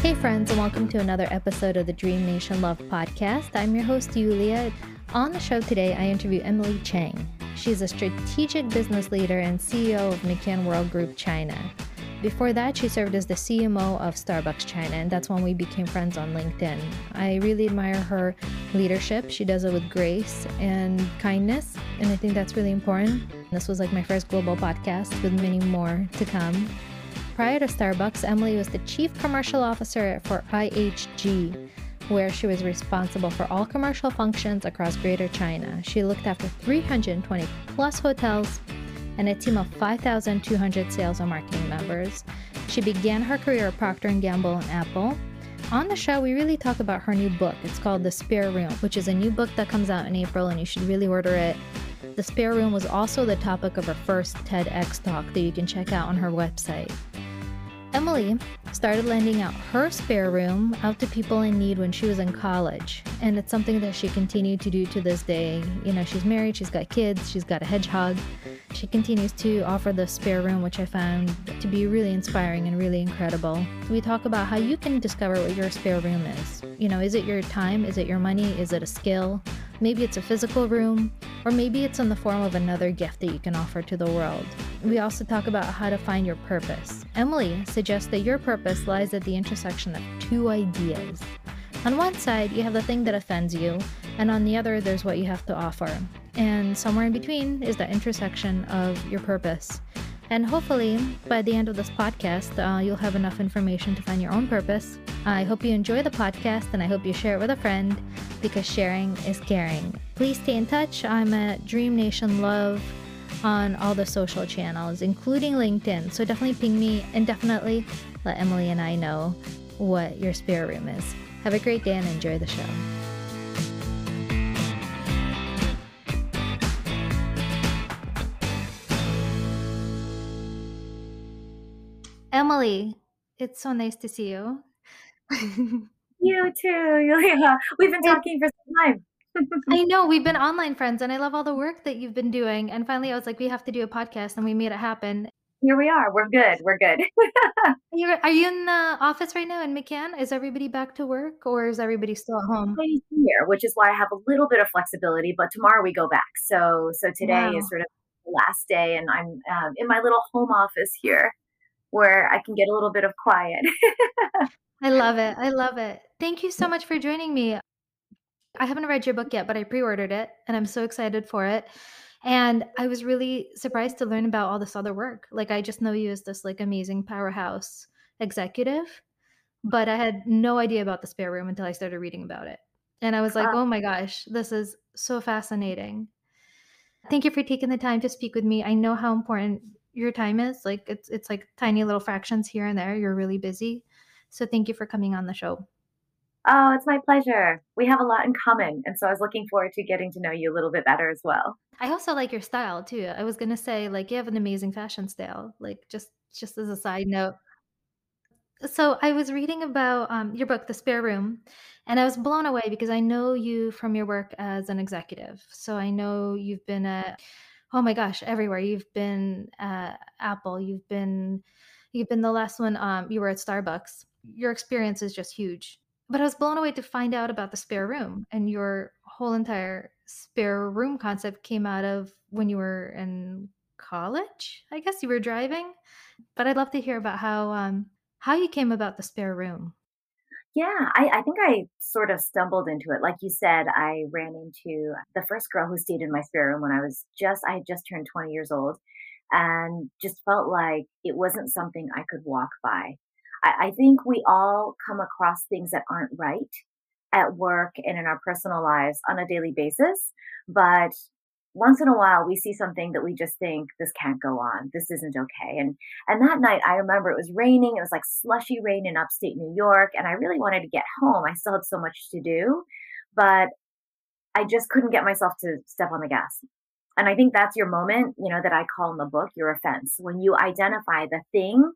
Hey, friends, and welcome to another episode of the Dream Nation Love podcast. I'm your host, Yulia. On the show today, I interview Emily Chang. She's a strategic business leader and CEO of McCann Worldgroup China. Before that, she served as the CMO of Starbucks China, and that's when we became friends on LinkedIn. I really admire her leadership. She does it with grace and kindness, and I think that's really important. This was like my first global podcast with many more to come. Prior to Starbucks, Emily was the Chief Commercial Officer for IHG, where she was responsible for all commercial functions across Greater China. She looked after 320 plus hotels and a team of 5,200 sales and marketing members. She began her career at Procter & Gamble and Apple. On the show, we really talk about her new book. It's called The Spare Room, which is a new book that comes out in April, and you should really order it. The Spare Room was also the topic of her first TEDx talk that you can check out on her website. Emily started lending out her spare room out to people in need when she was in college. And it's something that she continued to do to this day. You know, she's married, she's got kids, she's got a hedgehog. She continues to offer the spare room, which I found to be really inspiring and really incredible. We talk about how you can discover what your spare room is. You know, is it your time? Is it your money? Is it a skill? Maybe it's a physical room, or maybe it's in the form of another gift that you can offer to the world. We also talk about how to find your purpose. Emily suggests that your purpose lies at the intersection of two ideas. On one side, you have the thing that offends you, and on the other, there's what you have to offer. And somewhere in between is the intersection of your purpose. And hopefully, by the end of this podcast, uh, you'll have enough information to find your own purpose. I hope you enjoy the podcast and I hope you share it with a friend because sharing is caring. Please stay in touch. I'm at Dream Nation Love on all the social channels, including LinkedIn. So definitely ping me and definitely let Emily and I know what your spare room is. Have a great day and enjoy the show. Emily, it's so nice to see you. you too, Yulia. We've been talking for some time. I know we've been online friends, and I love all the work that you've been doing. And finally, I was like, we have to do a podcast, and we made it happen. Here we are. We're good. We're good. Are you in the office right now in McCann? Is everybody back to work, or is everybody still at home? Here, which is why I have a little bit of flexibility. But tomorrow we go back. So, so today wow. is sort of last day, and I'm um, in my little home office here where I can get a little bit of quiet. I love it. I love it. Thank you so much for joining me. I haven't read your book yet, but I pre ordered it and I'm so excited for it. And I was really surprised to learn about all this other work. Like, I just know you as this like amazing powerhouse executive, but I had no idea about the spare room until I started reading about it. And I was like, ah. oh my gosh, this is so fascinating. Thank you for taking the time to speak with me. I know how important your time is. Like it's it's like tiny little fractions here and there. You're really busy. So thank you for coming on the show. Oh, it's my pleasure. We have a lot in common. And so I was looking forward to getting to know you a little bit better as well. I also like your style too. I was gonna say, like, you have an amazing fashion style. Like just just as a side note. So I was reading about um, your book, The Spare Room, and I was blown away because I know you from your work as an executive. So I know you've been at oh my gosh, everywhere. You've been at Apple, you've been you've been the last one um you were at Starbucks. Your experience is just huge. But I was blown away to find out about the spare room and your whole entire spare room concept came out of when you were in college. I guess you were driving. But I'd love to hear about how um how you came about the spare room. Yeah, I, I, think I sort of stumbled into it. Like you said, I ran into the first girl who stayed in my spare room when I was just, I had just turned 20 years old and just felt like it wasn't something I could walk by. I, I think we all come across things that aren't right at work and in our personal lives on a daily basis, but once in a while we see something that we just think this can't go on. This isn't okay. And and that night i remember it was raining. It was like slushy rain in upstate new york and i really wanted to get home. I still had so much to do but i just couldn't get myself to step on the gas. And i think that's your moment you know that i call in the book your offense when you identify the thing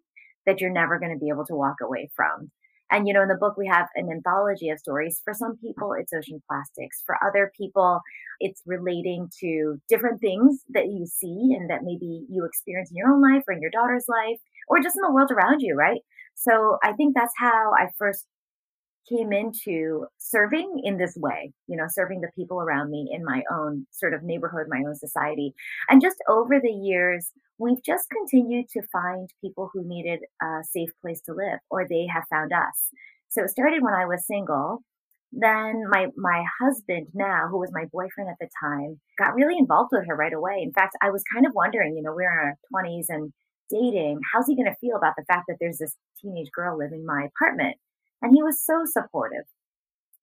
that you're never going to be able to walk away from and, you know, in the book, we have an anthology of stories. For some people, it's ocean plastics. For other people, it's relating to different things that you see and that maybe you experience in your own life or in your daughter's life or just in the world around you, right? So I think that's how I first came into serving in this way, you know, serving the people around me in my own sort of neighborhood, my own society. And just over the years, we've just continued to find people who needed a safe place to live or they have found us. So it started when I was single. Then my, my husband now, who was my boyfriend at the time, got really involved with her right away. In fact, I was kind of wondering, you know, we're in our twenties and dating. How's he going to feel about the fact that there's this teenage girl living in my apartment? And he was so supportive.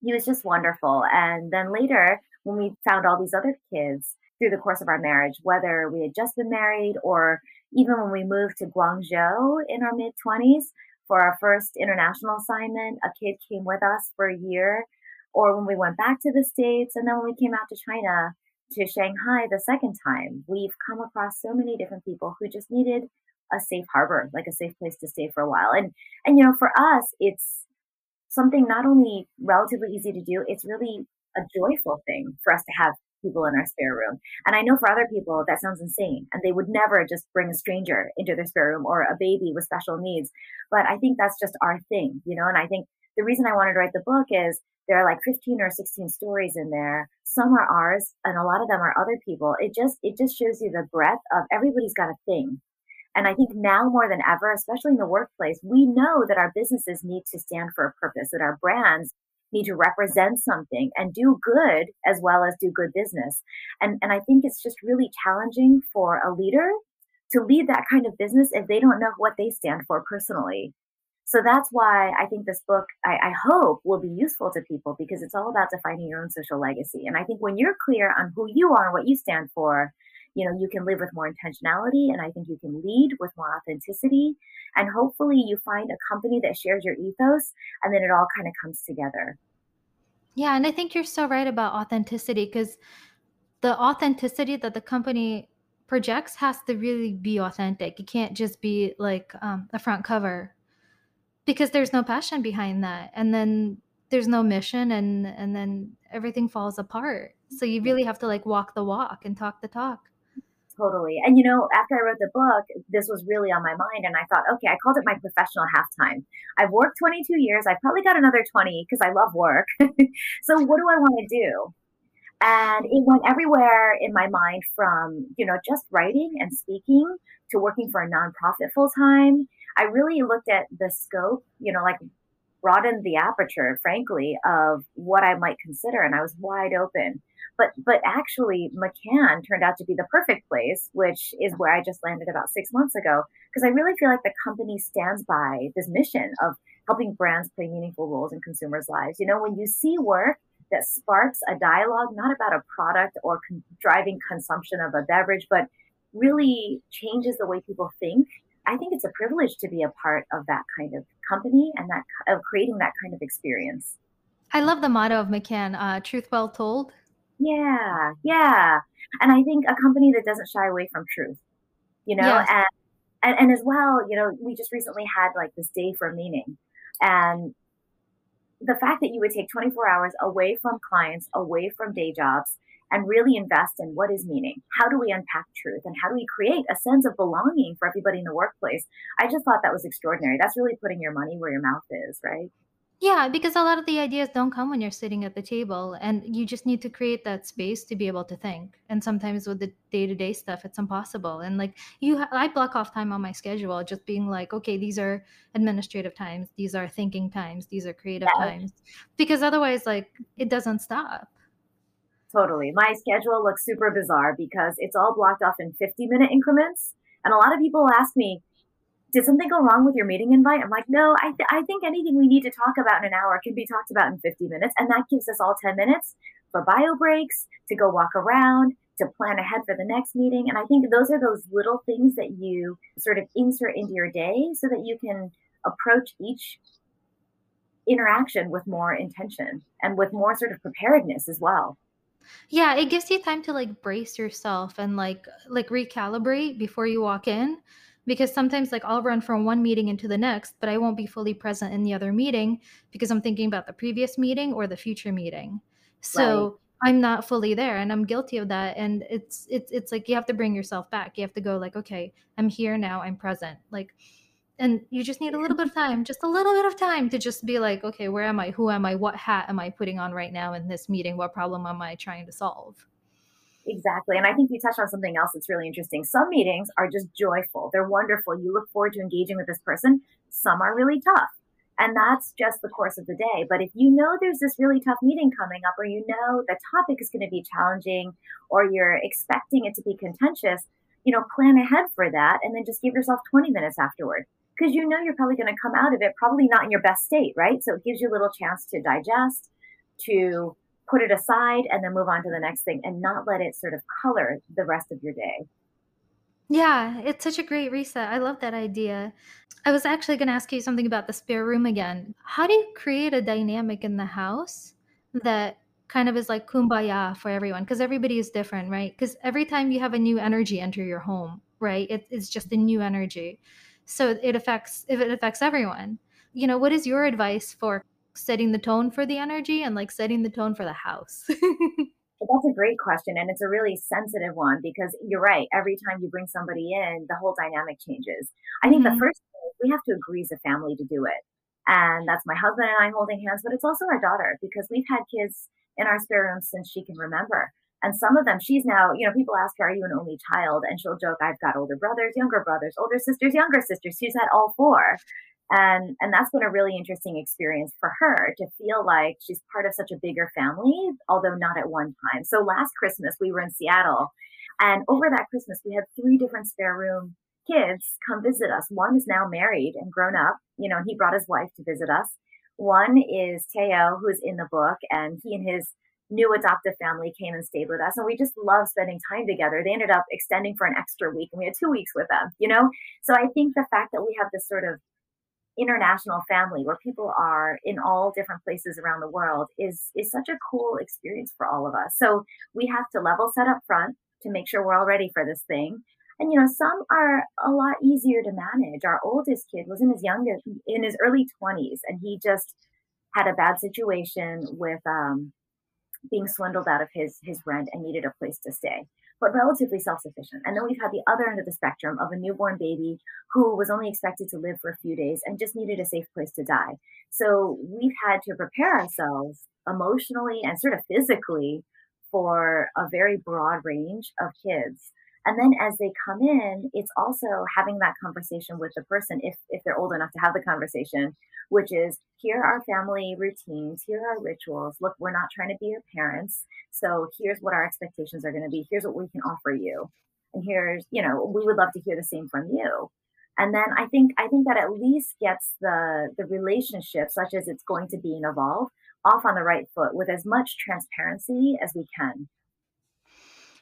He was just wonderful. And then later, when we found all these other kids through the course of our marriage, whether we had just been married or even when we moved to Guangzhou in our mid 20s for our first international assignment, a kid came with us for a year. Or when we went back to the States, and then when we came out to China, to Shanghai the second time, we've come across so many different people who just needed a safe harbor, like a safe place to stay for a while. And and you know, for us, it's something not only relatively easy to do, it's really a joyful thing for us to have people in our spare room. And I know for other people that sounds insane and they would never just bring a stranger into their spare room or a baby with special needs. But I think that's just our thing, you know, and I think the reason I wanted to write the book is there are like 15 or 16 stories in there. Some are ours and a lot of them are other people. It just, it just shows you the breadth of everybody's got a thing and I think now more than ever, especially in the workplace, we know that our businesses need to stand for a purpose, that our brands need to represent something and do good as well as do good business. And, and I think it's just really challenging for a leader to lead that kind of business if they don't know what they stand for personally. So that's why I think this book, I, I, hope, will be useful to people because it's all about defining your own social legacy. And I think when you're clear on who you are and what you stand for, you know you can live with more intentionality and i think you can lead with more authenticity. And hopefully you find a company that shares your ethos and then it all kind of comes together. Yeah and i think you're so right about authenticity because the authenticity that the company projects has to really be authentic. It can't just be like um, a front cover because there's no passion behind that and then there's no mission and and then everything falls apart. So you really have to like walk the walk and talk the talk Totally. And you know, after I wrote the book, this was really on my mind. And I thought, okay, I called it my professional halftime. I've worked 22 years. I've probably got another 20 because I love work. so what do I want to do? And it went everywhere in my mind from, you know, just writing and speaking to working for a nonprofit full time. I really looked at the scope, you know, like broadened the aperture, frankly, of what I might consider. And I was wide open. But but actually, McCann turned out to be the perfect place, which is where I just landed about six months ago. Because I really feel like the company stands by this mission of helping brands play meaningful roles in consumers' lives. You know, when you see work that sparks a dialogue, not about a product or con- driving consumption of a beverage, but really changes the way people think. I think it's a privilege to be a part of that kind of company and that of creating that kind of experience. I love the motto of McCann, uh, truth well told. Yeah, yeah. And I think a company that doesn't shy away from truth, you know, yes. and, and and as well, you know, we just recently had like this day for meaning. And the fact that you would take 24 hours away from clients, away from day jobs, and really invest in what is meaning. How do we unpack truth and how do we create a sense of belonging for everybody in the workplace? I just thought that was extraordinary. That's really putting your money where your mouth is, right? Yeah, because a lot of the ideas don't come when you're sitting at the table, and you just need to create that space to be able to think. And sometimes with the day to day stuff, it's impossible. And like you, ha- I block off time on my schedule, just being like, okay, these are administrative times, these are thinking times, these are creative yeah. times, because otherwise, like it doesn't stop. Totally. My schedule looks super bizarre because it's all blocked off in 50 minute increments. And a lot of people ask me, did something go wrong with your meeting invite? I'm like, no, I, th- I think anything we need to talk about in an hour can be talked about in 50 minutes. And that gives us all 10 minutes for bio breaks, to go walk around, to plan ahead for the next meeting. And I think those are those little things that you sort of insert into your day so that you can approach each interaction with more intention and with more sort of preparedness as well. Yeah, it gives you time to like brace yourself and like like recalibrate before you walk in because sometimes like I'll run from one meeting into the next, but I won't be fully present in the other meeting because I'm thinking about the previous meeting or the future meeting. So right. I'm not fully there and I'm guilty of that and it's it's it's like you have to bring yourself back. You have to go like, okay, I'm here now, I'm present. Like and you just need a little bit of time just a little bit of time to just be like okay where am i who am i what hat am i putting on right now in this meeting what problem am i trying to solve Exactly. And I think you touched on something else that's really interesting. Some meetings are just joyful. They're wonderful. You look forward to engaging with this person. Some are really tough. And that's just the course of the day. But if you know there's this really tough meeting coming up, or you know the topic is going to be challenging, or you're expecting it to be contentious, you know, plan ahead for that and then just give yourself 20 minutes afterward. Because you know you're probably going to come out of it probably not in your best state, right? So it gives you a little chance to digest, to put it aside and then move on to the next thing and not let it sort of color the rest of your day. Yeah, it's such a great reset. I love that idea. I was actually going to ask you something about the spare room again. How do you create a dynamic in the house that kind of is like kumbaya for everyone? Because everybody is different, right? Because every time you have a new energy enter your home, right? It, it's just a new energy. So it affects if it affects everyone. You know, what is your advice for setting the tone for the energy and like setting the tone for the house? That's a great question. And it's a really sensitive one because you're right. Every time you bring somebody in, the whole dynamic changes. I think mm-hmm. the first thing we have to agree as a family to do it. And that's my husband and I holding hands, but it's also our daughter because we've had kids in our spare room since she can remember. And some of them, she's now, you know, people ask her, Are you an only child? And she'll joke, I've got older brothers, younger brothers, older sisters, younger sisters. She's had all four. And, and that's been a really interesting experience for her to feel like she's part of such a bigger family, although not at one time. So last Christmas, we were in Seattle. And over that Christmas, we had three different spare room kids come visit us. One is now married and grown up, you know, and he brought his wife to visit us. One is Teo, who's in the book, and he and his new adoptive family came and stayed with us. And we just love spending time together. They ended up extending for an extra week, and we had two weeks with them, you know? So I think the fact that we have this sort of international family where people are in all different places around the world is is such a cool experience for all of us. So we have to level set up front to make sure we're all ready for this thing. And you know, some are a lot easier to manage. Our oldest kid was in his youngest in his early 20s and he just had a bad situation with um being swindled out of his his rent and needed a place to stay but relatively self sufficient. And then we've had the other end of the spectrum of a newborn baby who was only expected to live for a few days and just needed a safe place to die. So we've had to prepare ourselves emotionally and sort of physically for a very broad range of kids. And then as they come in, it's also having that conversation with the person if, if they're old enough to have the conversation, which is here are our family routines, here are our rituals. Look, we're not trying to be your parents. So here's what our expectations are going to be. Here's what we can offer you. And here's, you know, we would love to hear the same from you. And then I think I think that at least gets the the relationship, such as it's going to be and evolve, off on the right foot with as much transparency as we can.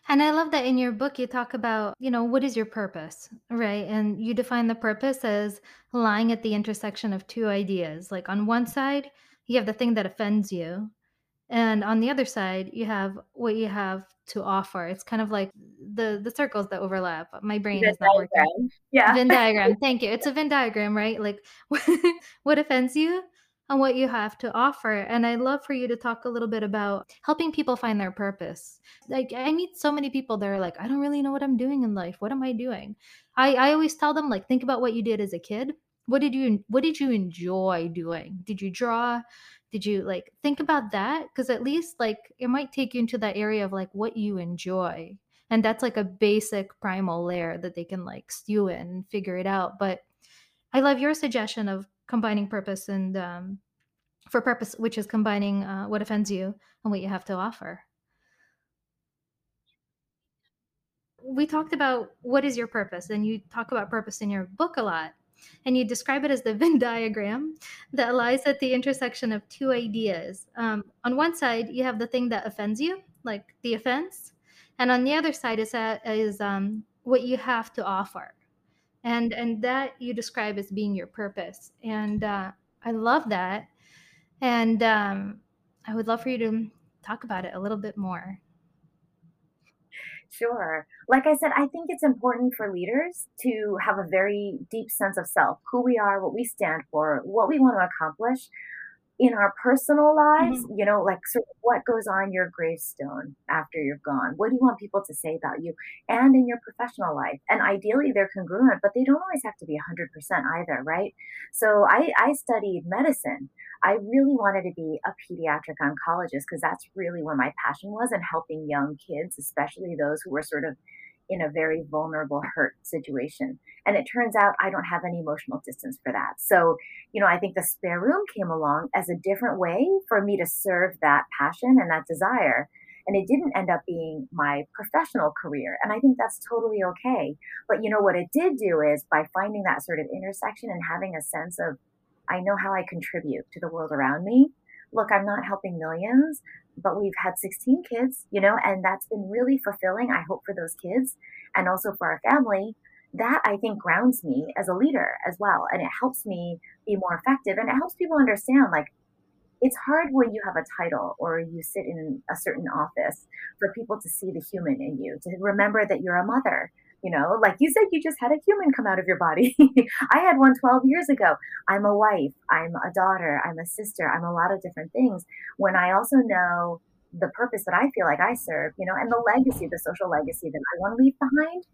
And I love that in your book you talk about, you know, what is your purpose, right? And you define the purpose as lying at the intersection of two ideas. Like on one side, you have the thing that offends you, and on the other side, you have what you have to offer. It's kind of like the the circles that overlap. My brain Venn is not diagram. working. Yeah. Venn diagram. Thank you. It's a Venn diagram, right? Like what offends you on what you have to offer. And I'd love for you to talk a little bit about helping people find their purpose. Like I meet so many people that are like, I don't really know what I'm doing in life. What am I doing? I, I always tell them like think about what you did as a kid. What did you what did you enjoy doing? Did you draw? Did you like think about that? Because at least like it might take you into that area of like what you enjoy. And that's like a basic primal layer that they can like stew in and figure it out. But I love your suggestion of combining purpose and um, for purpose, which is combining uh, what offends you and what you have to offer. We talked about what is your purpose, and you talk about purpose in your book a lot. And you describe it as the Venn diagram that lies at the intersection of two ideas. Um, on one side, you have the thing that offends you, like the offense, and on the other side is that is um, what you have to offer and and that you describe as being your purpose and uh, i love that and um, i would love for you to talk about it a little bit more Sure. Like I said, I think it's important for leaders to have a very deep sense of self, who we are, what we stand for, what we want to accomplish. In our personal lives, mm-hmm. you know, like sort of what goes on your gravestone after you're gone? What do you want people to say about you? And in your professional life. And ideally they're congruent, but they don't always have to be 100% either, right? So I, I studied medicine. I really wanted to be a pediatric oncologist because that's really where my passion was and helping young kids, especially those who were sort of in a very vulnerable, hurt situation. And it turns out I don't have any emotional distance for that. So, you know, I think the spare room came along as a different way for me to serve that passion and that desire. And it didn't end up being my professional career. And I think that's totally okay. But you know, what it did do is by finding that sort of intersection and having a sense of, I know how I contribute to the world around me. Look, I'm not helping millions, but we've had 16 kids, you know, and that's been really fulfilling. I hope for those kids and also for our family. That I think grounds me as a leader as well. And it helps me be more effective and it helps people understand like it's hard when you have a title or you sit in a certain office for people to see the human in you, to remember that you're a mother, you know, like you said, you just had a human come out of your body. I had one 12 years ago. I'm a wife, I'm a daughter, I'm a sister, I'm a lot of different things. When I also know the purpose that I feel like I serve, you know, and the legacy, the social legacy that I want to leave behind,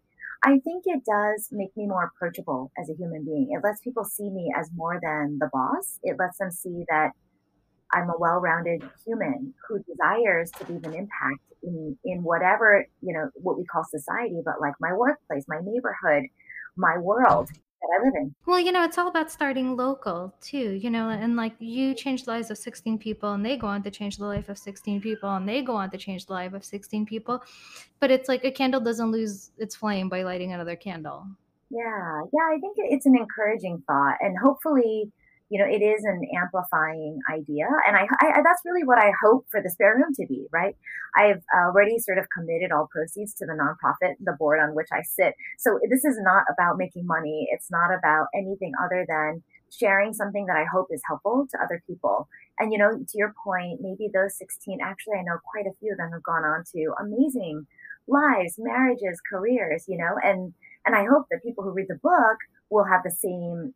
I think it does make me more approachable as a human being. It lets people see me as more than the boss. It lets them see that I'm a well-rounded human who desires to leave an impact in in whatever you know what we call society, but like my workplace, my neighborhood, my world that I live in. Well, you know, it's all about starting local too, you know, and like you change the lives of 16 people and they go on to change the life of 16 people and they go on to change the life of 16 people. But it's like a candle doesn't lose its flame by lighting another candle. Yeah, yeah, I think it's an encouraging thought. And hopefully, you know, it is an amplifying idea. And I, I, that's really what I hope for the spare room to be, right? I've already sort of committed all proceeds to the nonprofit, the board on which I sit. So this is not about making money. It's not about anything other than sharing something that I hope is helpful to other people. And, you know, to your point, maybe those 16, actually, I know quite a few of them have gone on to amazing lives, marriages, careers, you know, and, and I hope that people who read the book will have the same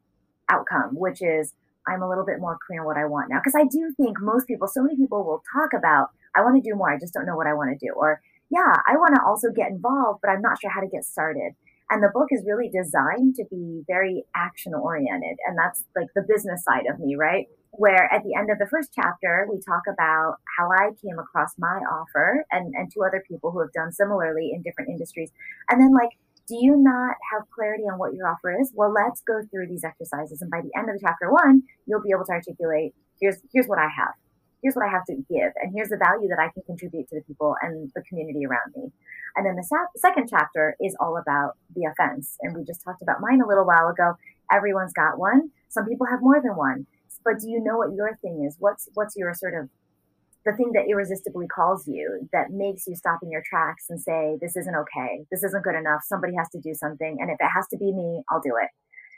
outcome, which is I'm a little bit more clear on what I want now. Because I do think most people, so many people will talk about, I want to do more. I just don't know what I want to do. Or, yeah, I want to also get involved, but I'm not sure how to get started. And the book is really designed to be very action oriented. And that's like the business side of me, right? Where at the end of the first chapter, we talk about how I came across my offer and, and two other people who have done similarly in different industries. And then like do you not have clarity on what your offer is? Well, let's go through these exercises. And by the end of chapter one, you'll be able to articulate, here's, here's what I have. Here's what I have to give. And here's the value that I can contribute to the people and the community around me. And then the sa- second chapter is all about the offense. And we just talked about mine a little while ago. Everyone's got one. Some people have more than one. But do you know what your thing is? What's, what's your sort of the thing that irresistibly calls you that makes you stop in your tracks and say, this isn't okay. This isn't good enough. Somebody has to do something. And if it has to be me, I'll do it.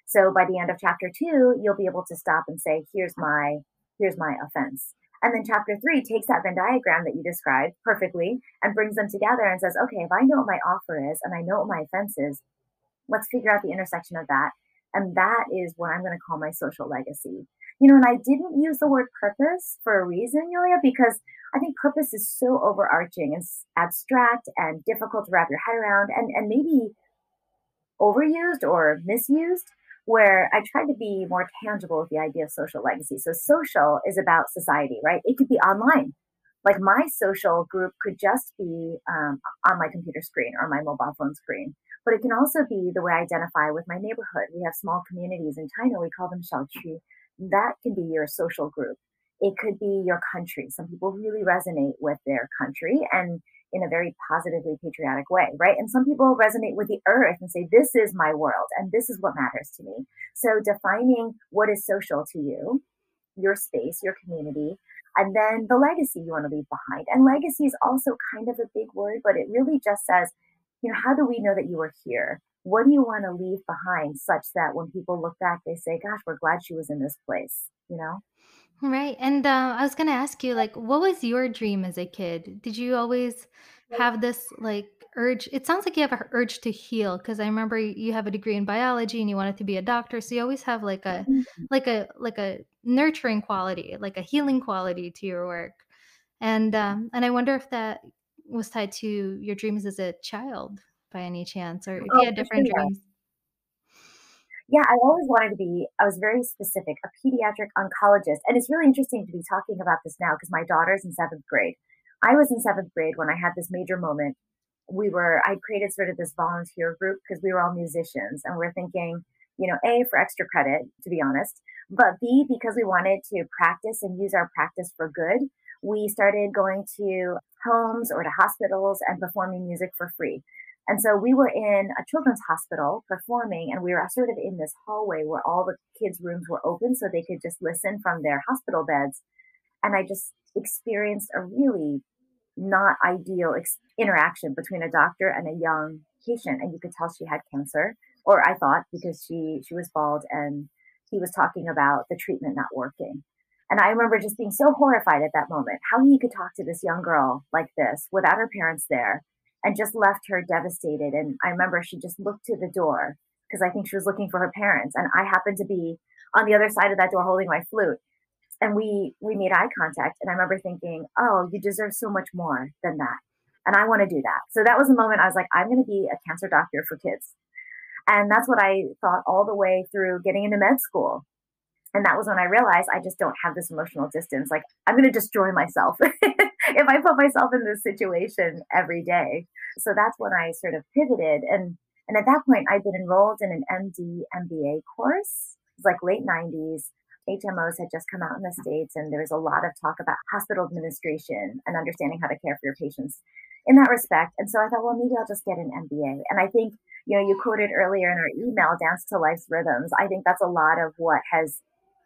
So by the end of chapter two, you'll be able to stop and say, here's my, here's my offense. And then chapter three takes that Venn diagram that you described perfectly and brings them together and says, okay, if I know what my offer is and I know what my offense is, let's figure out the intersection of that. And that is what I'm going to call my social legacy you know, and I didn't use the word purpose for a reason, Yulia, because I think purpose is so overarching and abstract and difficult to wrap your head around and, and maybe overused or misused, where I tried to be more tangible with the idea of social legacy. So social is about society, right? It could be online. Like my social group could just be um, on my computer screen or my mobile phone screen, but it can also be the way I identify with my neighborhood. We have small communities in China. We call them xiaoqu that can be your social group. It could be your country. Some people really resonate with their country and in a very positively patriotic way, right? And some people resonate with the earth and say, this is my world and this is what matters to me. So defining what is social to you, your space, your community, and then the legacy you want to leave behind. And legacy is also kind of a big word, but it really just says, you know, how do we know that you were here? What do you want to leave behind such that when people look back they say gosh we're glad she was in this place you know? Right and uh, i was going to ask you like what was your dream as a kid? Did you always have this like urge it sounds like you have an urge to heal because i remember you have a degree in biology and you wanted to be a doctor so you always have like a mm-hmm. like a like a nurturing quality like a healing quality to your work and um and i wonder if that was tied to your dreams as a child by any chance or if oh, you had different sure. dreams yeah, I always wanted to be, I was very specific, a pediatric oncologist. And it's really interesting to be talking about this now because my daughter's in seventh grade. I was in seventh grade when I had this major moment we were, I created sort of this volunteer group because we were all musicians and we're thinking, you know, A, for extra credit, to be honest, but B, because we wanted to practice and use our practice for good, we started going to homes or to hospitals and performing music for free. And so we were in a children's hospital performing, and we were sort of in this hallway where all the kids' rooms were open so they could just listen from their hospital beds. And I just experienced a really not ideal ex- interaction between a doctor and a young patient. And you could tell she had cancer or i thought because she she was bald and he was talking about the treatment not working. And i remember just being so horrified at that moment how he could talk to this young girl like this without her parents there and just left her devastated. And i remember she just looked to the door because i think she was looking for her parents. And i happened to be on the other side of that door holding my flute. And we we made eye contact and i remember thinking oh you deserve so much more than that. And i want to do that. So that was the moment i was like i'm going to be a cancer doctor for kids. And that's what i thought all the way through getting into med school and that was when i realized i just don't have this emotional distance like i'm going to destroy myself if i put myself in this situation every day so that's when i sort of pivoted and and at that point i'd been enrolled in an md mba course it was like late 90s HMOs had just come out in the States, and there was a lot of talk about hospital administration and understanding how to care for your patients in that respect. And so I thought, well, maybe I'll just get an MBA. And I think, you know, you quoted earlier in our email, Dance to Life's Rhythms. I think that's a lot of what has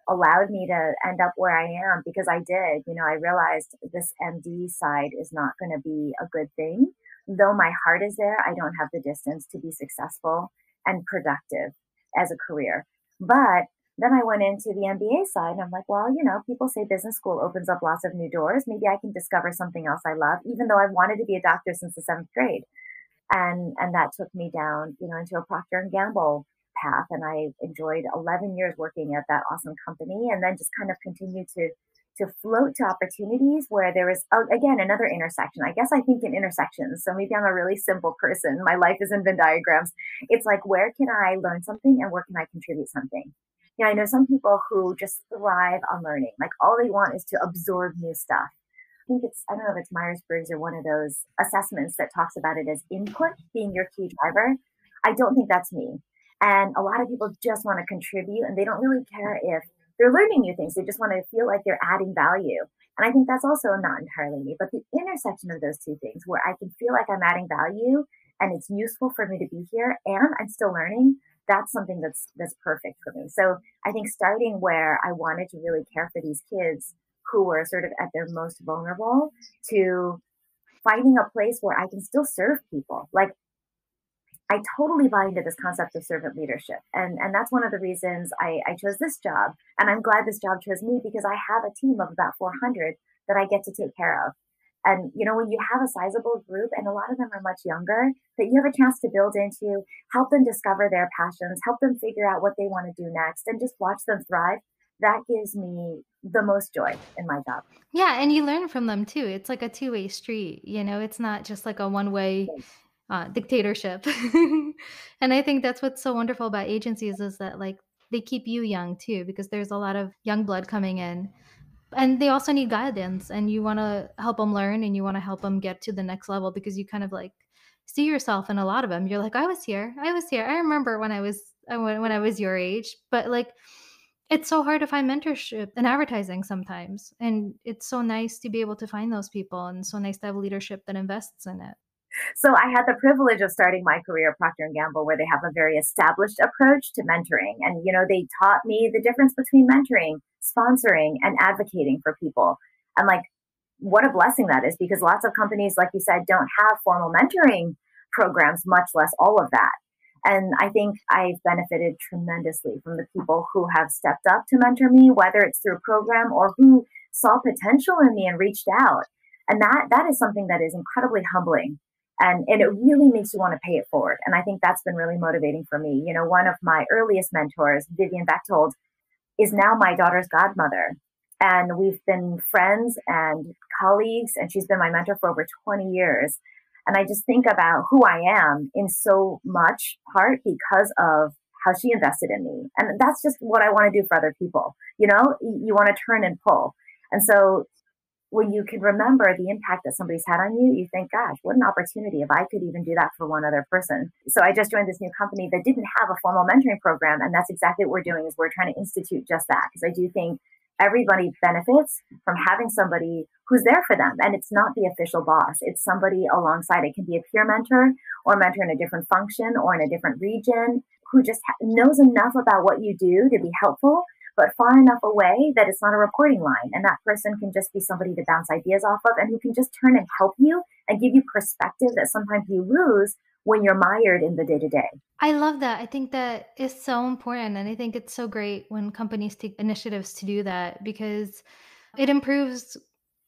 allowed me to end up where I am because I did. You know, I realized this MD side is not going to be a good thing. Though my heart is there, I don't have the distance to be successful and productive as a career. But then I went into the MBA side and I'm like, well, you know, people say business school opens up lots of new doors. Maybe I can discover something else I love, even though I've wanted to be a doctor since the seventh grade. And, and that took me down, you know, into a Procter and Gamble path. And I enjoyed 11 years working at that awesome company and then just kind of continued to, to float to opportunities where there is, oh, again, another intersection. I guess I think in intersections. So maybe I'm a really simple person. My life is in Venn diagrams. It's like, where can I learn something and where can I contribute something? you know, I know some people who just thrive on learning. Like all they want is to absorb new stuff. I think it's, I don't know if it's Myers Briggs or one of those assessments that talks about it as input being your key driver. I don't think that's me. And a lot of people just want to contribute and they don't really care if they're learning new things. They just want to feel like they're adding value. And I think that's also not entirely me, but the intersection of those two things where I can feel like I'm adding value and it's useful for me to be here and I'm still learning that's something that's that's perfect for me. So I think starting where I wanted to really care for these kids who were sort of at their most vulnerable to finding a place where I can still serve people. Like I totally buy into this concept of servant leadership. And and that's one of the reasons I, I chose this job. And I'm glad this job chose me because I have a team of about 400 that I get to take care of. And, you know, when you have a sizable group and a lot of them are much younger, that you have a chance to build into, help them discover their passions, help them figure out what they want to do next, and just watch them thrive. That gives me the most joy in my job. Yeah. And you learn from them too. It's like a two way street, you know, it's not just like a one way uh, dictatorship. and I think that's what's so wonderful about agencies is that like they keep you young too, because there's a lot of young blood coming in. And they also need guidance and you want to help them learn and you want to help them get to the next level because you kind of like see yourself in a lot of them you're like i was here i was here i remember when i was when i was your age. But like it's so hard to find mentorship and advertising sometimes and it's so nice to be able to find those people and so nice to have leadership that invests in it so I had the privilege of starting my career at Procter Gamble, where they have a very established approach to mentoring, and you know they taught me the difference between mentoring, sponsoring, and advocating for people, and like what a blessing that is because lots of companies, like you said, don't have formal mentoring programs, much less all of that. And I think I've benefited tremendously from the people who have stepped up to mentor me, whether it's through a program or who saw potential in me and reached out. And that that is something that is incredibly humbling And, and it really makes you want to pay it forward. And I think that's been really motivating for me. You know, one of my earliest mentors, Vivian Bechtold, is now my daughter's godmother. And we've been friends and colleagues, and she's been my mentor for over 20 years. And I just think about who I am in so much part because of how she invested in me. And that's just what I want to do for other people. You know, you want to turn and pull. And so when you can remember the impact that somebody's had on you, you think, gosh, what an opportunity if I could even do that for one other person. So I just joined this new company that didn't have a formal mentoring program. And that's exactly what we're doing is we're trying to institute just that. Because I do think everybody benefits from having somebody who's there for them. And it's not the official boss. It's somebody alongside. It can be a peer mentor or mentor in a different function or in a different region who just knows enough about what you do to be helpful but far enough away that it's not a reporting line. And that person can just be somebody to bounce ideas off of and who can just turn and help you and give you perspective that sometimes you lose when you're mired in the day to day. I love that. I think that is so important. And I think it's so great when companies take initiatives to do that because it improves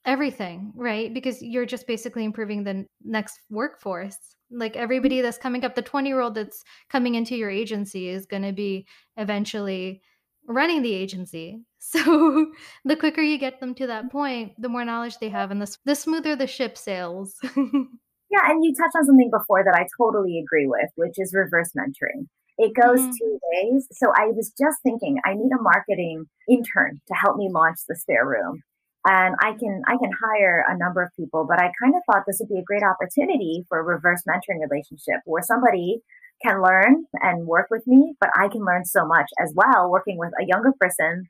everything, right? Because you're just basically improving the next workforce. Like everybody that's coming up, the 20 year old that's coming into your agency is going to be eventually running the agency. So the quicker you get them to that point, the more knowledge they have and the, the smoother the ship sails. yeah, and you touched on something before that I totally agree with, which is reverse mentoring. It goes mm-hmm. two ways. So I was just thinking I need a marketing intern to help me launch the spare room. And I can I can hire a number of people, but I kind of thought this would be a great opportunity for a reverse mentoring relationship where somebody can learn and work with me, but I can learn so much as well working with a younger person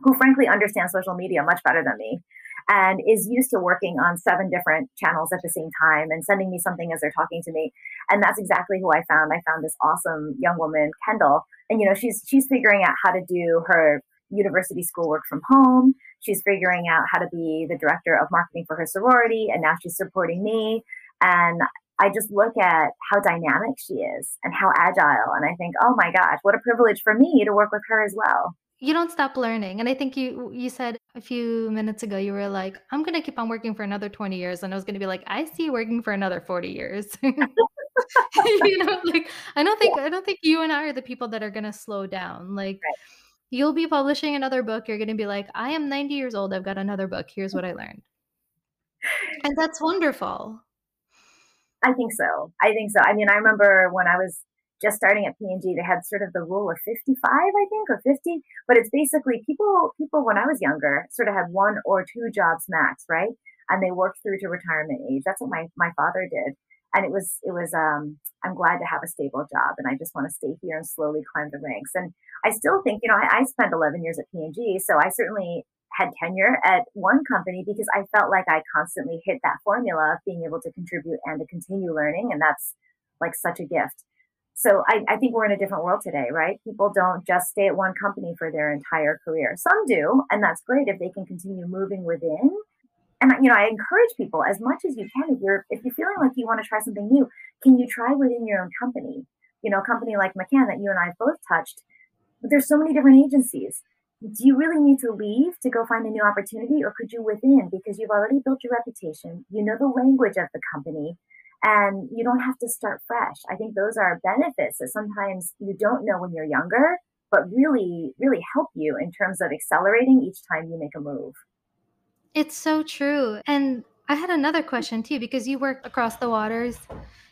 who frankly understands social media much better than me and is used to working on seven different channels at the same time and sending me something as they're talking to me. And that's exactly who I found. I found this awesome young woman, Kendall, and you know, she's she's figuring out how to do her university schoolwork from home. She's figuring out how to be the director of marketing for her sorority, and now she's supporting me. And I just look at how dynamic she is and how agile. And I think, oh my gosh, what a privilege for me to work with her as well. You don't stop learning. And I think you you said a few minutes ago you were like, I'm gonna keep on working for another 20 years. And I was gonna be like, I see working for another 40 years. you know, like I don't think yeah. I don't think you and I are the people that are gonna slow down. Like right. you'll be publishing another book, you're gonna be like, I am 90 years old, I've got another book. Here's what I learned. And that's wonderful. I think so. I think so. I mean, I remember when I was just starting at P&G, they had sort of the rule of 55, I think, or 50. But it's basically people, people when I was younger sort of had one or two jobs max, right? And they worked through to retirement age. That's what my, my father did. And it was, it was, um, I'm glad to have a stable job and I just want to stay here and slowly climb the ranks. And I still think, you know, I, I spent 11 years at P&G, so I certainly had tenure at one company because I felt like I constantly hit that formula of being able to contribute and to continue learning. And that's like such a gift. So I, I, think we're in a different world today, right? People don't just stay at one company for their entire career. Some do, and that's great if they can continue moving within. And you know, I encourage people as much as you can. If you're if you're feeling like you want to try something new, can you try within your own company? You know, a company like McCann that you and I both touched. But there's so many different agencies do you really need to leave to go find a new opportunity or could you within because you've already built your reputation you know the language of the company and you don't have to start fresh i think those are benefits that sometimes you don't know when you're younger but really really help you in terms of accelerating each time you make a move it's so true and i had another question too because you work across the waters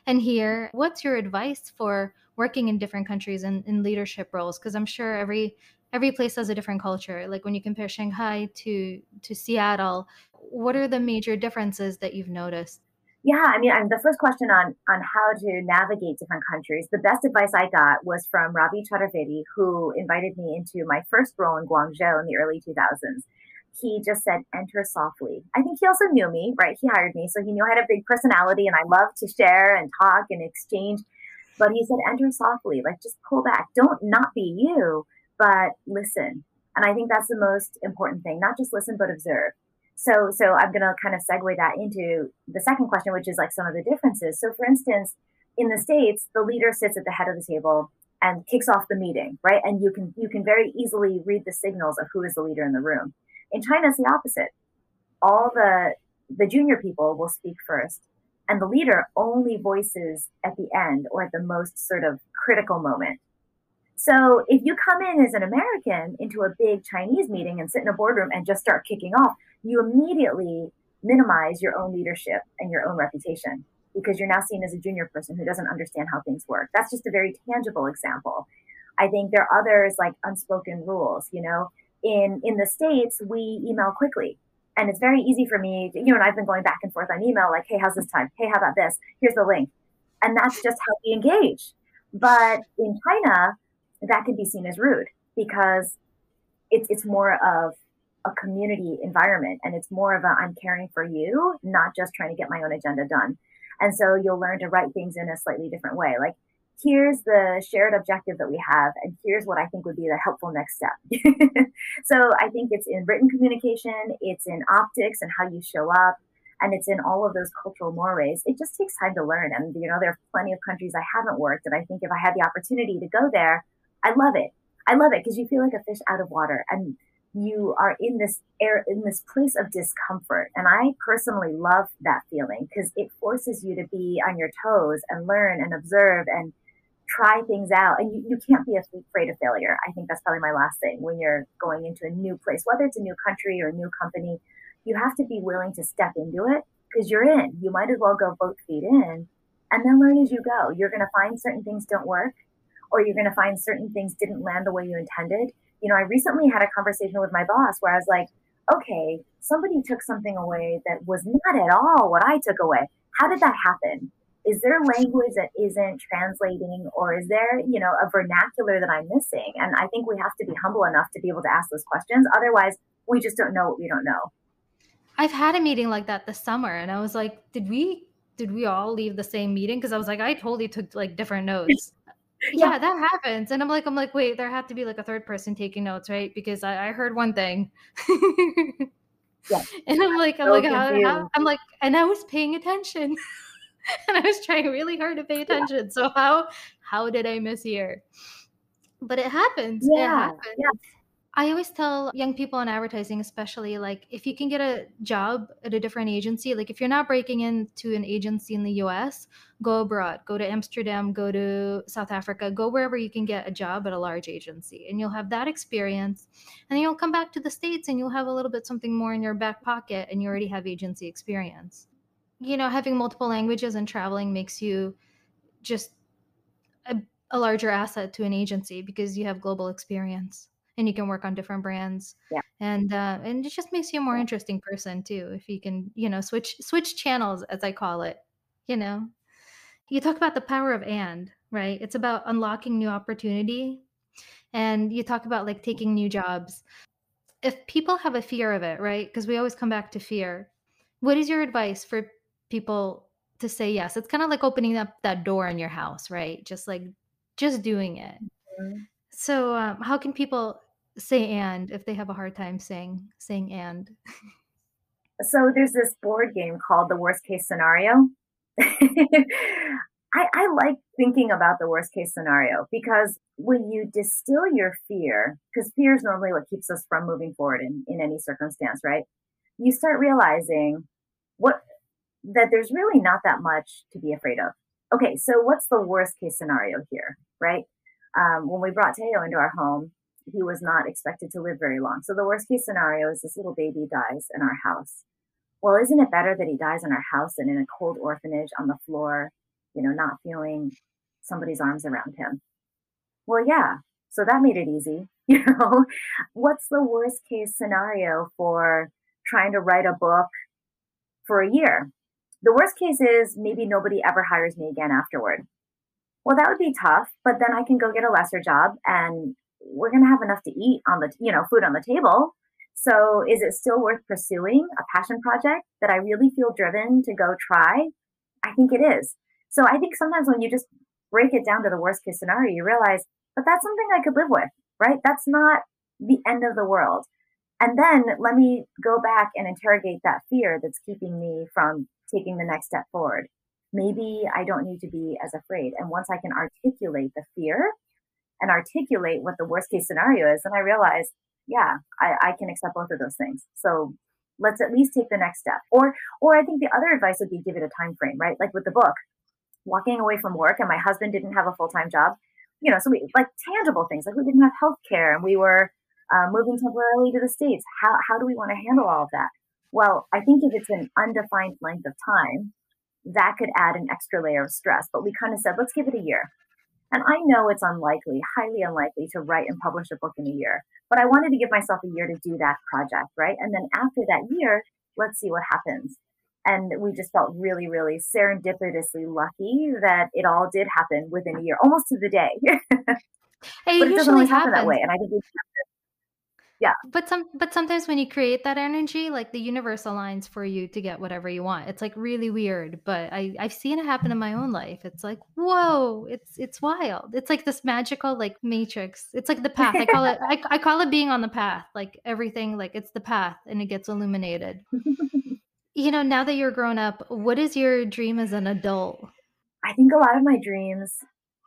and here. What's your advice for working in different countries and in leadership roles? Because i'm sure every every place has a different culture like when you compare shanghai to to seattle what are the major differences that you've noticed? Yeah i mean the first question on on how to navigate different countries the best advice i got was from ravi chaturvedi who invited me into my first role in guangzhou in the early 2000s he just said enter softly i think he also knew me right he hired me so he knew i had a big personality and i love to share and talk and exchange but he said enter softly like just pull back don't not be you but listen. And I think that's the most important thing, not just listen, but observe. So, so I'm going to kind of segue that into the second question, which is like some of the differences. So for instance, in the States, the leader sits at the head of the table and kicks off the meeting, right? And you can, you can very easily read the signals of who is the leader in the room. In China, it's the opposite. All the, the junior people will speak first And the leader only voices at the end or at the most sort of critical moment. So if you come in as an American into a big Chinese meeting and sit in a boardroom and just start kicking off, you immediately minimize your own leadership and your own reputation because you're now seen as a junior person who doesn't understand how things work. That's just a very tangible example. I think there are others like unspoken rules, you know, in, in the States, we email quickly and it's very easy for me, to, you know, and I've been going back and forth on email, like, hey, how's this time? Hey, how about this? Here's the link. And that's just how we engage. But in China, that can be seen as rude because it's it's more of a community environment and it's more of a I'm caring for you, not just trying to get my own agenda done. And so you'll learn to write things in a slightly different way. Like here's the shared objective that we have, and here's what I think would be the helpful next step. so I think it's in written communication, it's in optics and how you show up, and it's in all of those cultural mores. It just takes time to learn. And, you know, there are plenty of countries I haven't worked, and I think if I had the opportunity to go there, I love it. I love it because you feel like a fish out of water and you are in this air, in this place of discomfort. And I personally love that feeling because it forces you to be on your toes and learn and observe and try things out and you, you can't be afraid of failure. I think that's probably my last thing when you're going into a new place, whether it's a new country or a new company, you have to be willing to step into it because you're in. You might as well go both feet in and then learn as you go. You're going to find certain things don't work or you're going to find certain things didn't land the way you intended. You know, I recently had a conversation with my boss where I was like, okay, somebody took something away that was not at all what I took away. How did that happen? Is there a language that isn't translating or is there you know a vernacular that i'm missing? And i think we have to be humble enough to be able to ask those questions. Otherwise we just don't know what we don't know. I've had a meeting like that this summer and i was like did we did we all leave the same meeting? Because i was like i totally took like different notes. Yeah. yeah. that happens. And i'm like i'm like wait there had to be like a third person taking notes right? Because i, I heard one thing. Yeah. and i'm like i'm so like how, how, i'm like and i was paying attention and I was trying really hard to pay attention. So how how did I miss here? But it happens. Yeah. It happens. Yeah. I always tell young people in advertising, especially like if you can get a job at a different agency, like if you're not breaking into an agency in the US, go abroad, go to Amsterdam, go to South Africa, go wherever you can get a job at a large agency. And you'll have that experience. And then you'll come back to the States and you'll have a little bit something more in your back pocket and you already have agency experience you know, having multiple languages and traveling makes you just a, a, larger asset to an agency because you have global experience and you can work on different brands. Yeah. And uh, and it just makes you a more interesting person too if you can, you know, switch switch channels as I call it. You know, you talk about the power of and right. It's about unlocking new opportunity, and you talk about like taking new jobs. If people have a fear of it, right? Because we always come back to fear. What is your advice for people to say yes. It's kind of like opening up that door in your house, right? Just like just doing it. Mm-hmm. So, um, how can people say and if they have a hard time saying saying and? so there's this board game called the worst case scenario. I, I like thinking about the worst case scenario because when you distill your fear, because fear is normally what keeps us from moving forward in, in any circumstance, right? You start realizing what that there's really not that much to be afraid of. Okay, so what's the worst case scenario here, right? Um, when we brought Teo into our home, he was not expected to live very long. So the worst case scenario is this little baby dies in our house. Well, isn't it better that he dies in our house than in a cold orphanage on the floor, you know, not feeling somebody's arms around him? Well, yeah. So that made it easy. You know, what's the worst case scenario for trying to write a book for a year? The worst case is maybe nobody ever hires me again afterward. Well, that would be tough, but then I can go get a lesser job and we're going to have enough to eat on the, you know, food on the table. So is it still worth pursuing a passion project that I really feel driven to go try? I think it is. So I think sometimes when you just break it down to the worst case scenario, you realize, but that's something I could live with, right? That's not the end of the world. And then let me go back and interrogate that fear that's keeping me from taking the next step forward. Maybe I don't need to be as afraid. And once I can articulate the fear and articulate what the worst case scenario is, then I realize, yeah, I, I can accept both of those things. So let's at least take the next step. Or, or I think the other advice would be give it a time frame, right? Like with the book, walking away from work and my husband didn't have a full-time job, you know, so we like tangible things, like we didn't have health care and we were uh, moving temporarily to the States. How, how do we want to handle all of that? Well, I think if it's an undefined length of time, that could add an extra layer of stress. But we kind of said, let's give it a year. And I know it's unlikely, highly unlikely to write and publish a book in a year, but I wanted to give myself a year to do that project, right? And then after that year, let's see what happens. And we just felt really, really serendipitously lucky that it all did happen within a year, almost to the day. it but it doesn't always happen that way. And I think we have to yeah. But some but sometimes when you create that energy like the universe aligns for you to get whatever you want. It's like really weird but i i've seen it happen in my own life. It's like whoa it's it's wild. It's like this magical like matrix. It's like the path. I call it I, I call it being on the path like everything like it's the path and it gets illuminated. You know now that you're grown up what is your dream as an adult? I think a lot of my dreams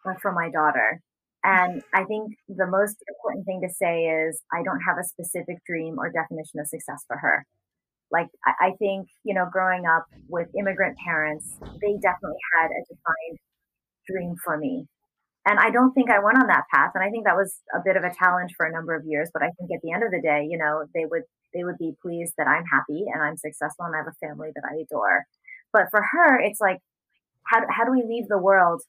are for my daughter and I think the most important thing to say is I don't have a specific dream or definition of success for her. Like, I think, you know, growing up with immigrant parents, they definitely had a defined dream for me. And I don't think I went on that path. And I think that was a bit of a challenge for a number of years. But I think at the end of the day, you know, they would, they would be pleased that I'm happy and I'm successful and I have a family that I adore. But for her, it's like, how, how do we leave the world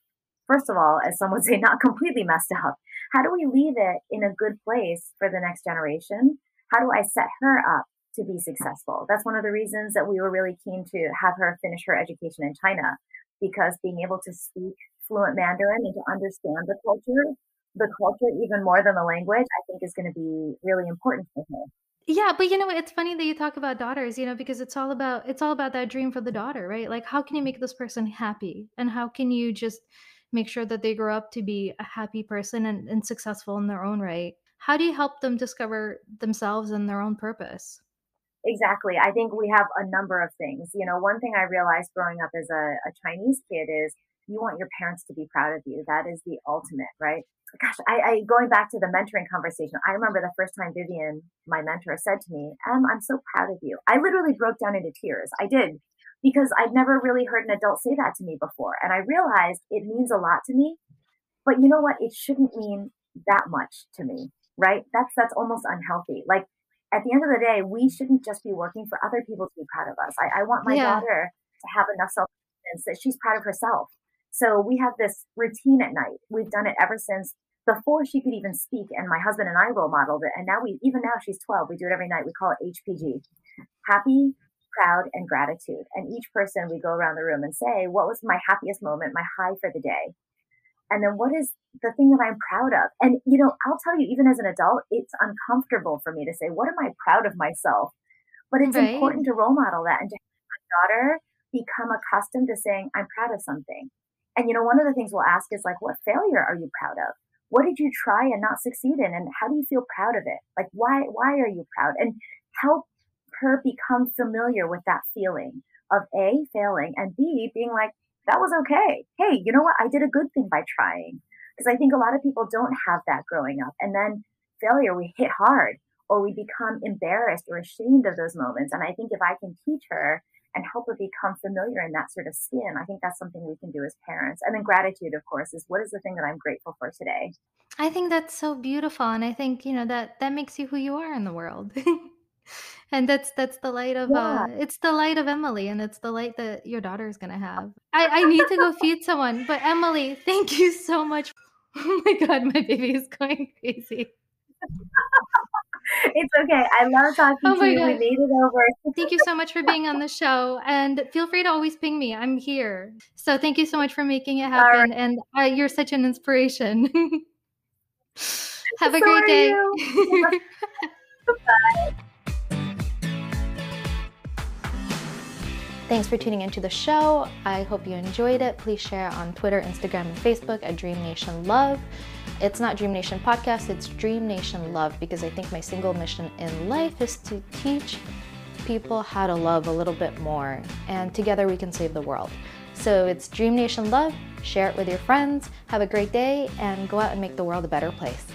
first of all, as some would say, not completely messed up. How do we leave it in a good place for the next generation? How do I set her up to be successful? That's one of the reasons that we were really keen to have her finish her education in China, because being able to speak fluent Mandarin and to understand the culture, the culture even more than the language, I think is going to be really important for her. Yeah, but you know, it's funny that you talk about daughters, you know, because it's all about it's all about that dream for the daughter, right? Like how can you make this person happy? And how can you just make sure that they grow up to be a happy person and, and successful in their own right. How do you help them discover themselves and their own purpose? Exactly i think we have a number of things you know one thing i realized growing up as a, a chinese kid is you want your parents to be proud of you that is the ultimate right? Gosh I, I going back to the mentoring conversation i remember the first time vivian my mentor said to me em i'm so proud of you. I literally broke down into tears i did because I'd never really heard an adult say that to me before. And I realized it means a lot to me. But you know what? It shouldn't mean that much to me, right? That's that's almost unhealthy. Like at the end of the day, we shouldn't just be working for other people to be proud of us. I, I want my yeah. daughter to have enough self confidence that she's proud of herself. So we have this routine at night. We've done it ever since before she could even speak, and my husband and I role modeled it. And now we, even now, she's 12. We do it every night. We call it HPG. Happy, proud, and gratitude. And each person we go around the room and say, what was my happiest moment, my high for the day? And then what is the thing that I'm proud of? And, you know, I'll tell you, even as an adult, it's uncomfortable for me to say, what am I proud of myself? But it's right. important to role model that and to have my daughter become accustomed to saying, I'm proud of something. And, you know, one of the things we'll ask is like, what failure are you proud of? What did you try and not succeed in? And how do you feel proud of it? Like, why, why are you proud? And help her become familiar with that feeling of A, failing, and B, being like, that was okay. Hey, you know what? I did a good thing by trying. Because I think a lot of people don't have that growing up. And then failure, we hit hard or we become embarrassed or ashamed of those moments. And I think if I can teach her and help her become familiar in that sort of skin, I think that's something we can do as parents. And then gratitude, of course, is what is the thing that I'm grateful for today? I think that's so beautiful. And I think, you know, that that makes you who you are in the world. and that's that's the light of yeah. uh it's the light of emily and it's the light that your daughter is gonna have i i need to go feed someone but emily thank you so much oh my god my baby is going crazy it's okay i love talking oh to you god. we made it over thank you so much for being on the show and feel free to always ping me i'm here so thank you so much for making it happen right. and uh, you're such an inspiration have a so great day Bye. Thanks for tuning into the show. I hope you enjoyed it. Please share on Twitter, Instagram, and Facebook at Dream Nation Love. It's not Dream Nation Podcast, it's Dream Nation Love because I think my single mission in life is to teach people how to love a little bit more, and together we can save the world. So it's Dream Nation Love. Share it with your friends. Have a great day and go out and make the world a better place.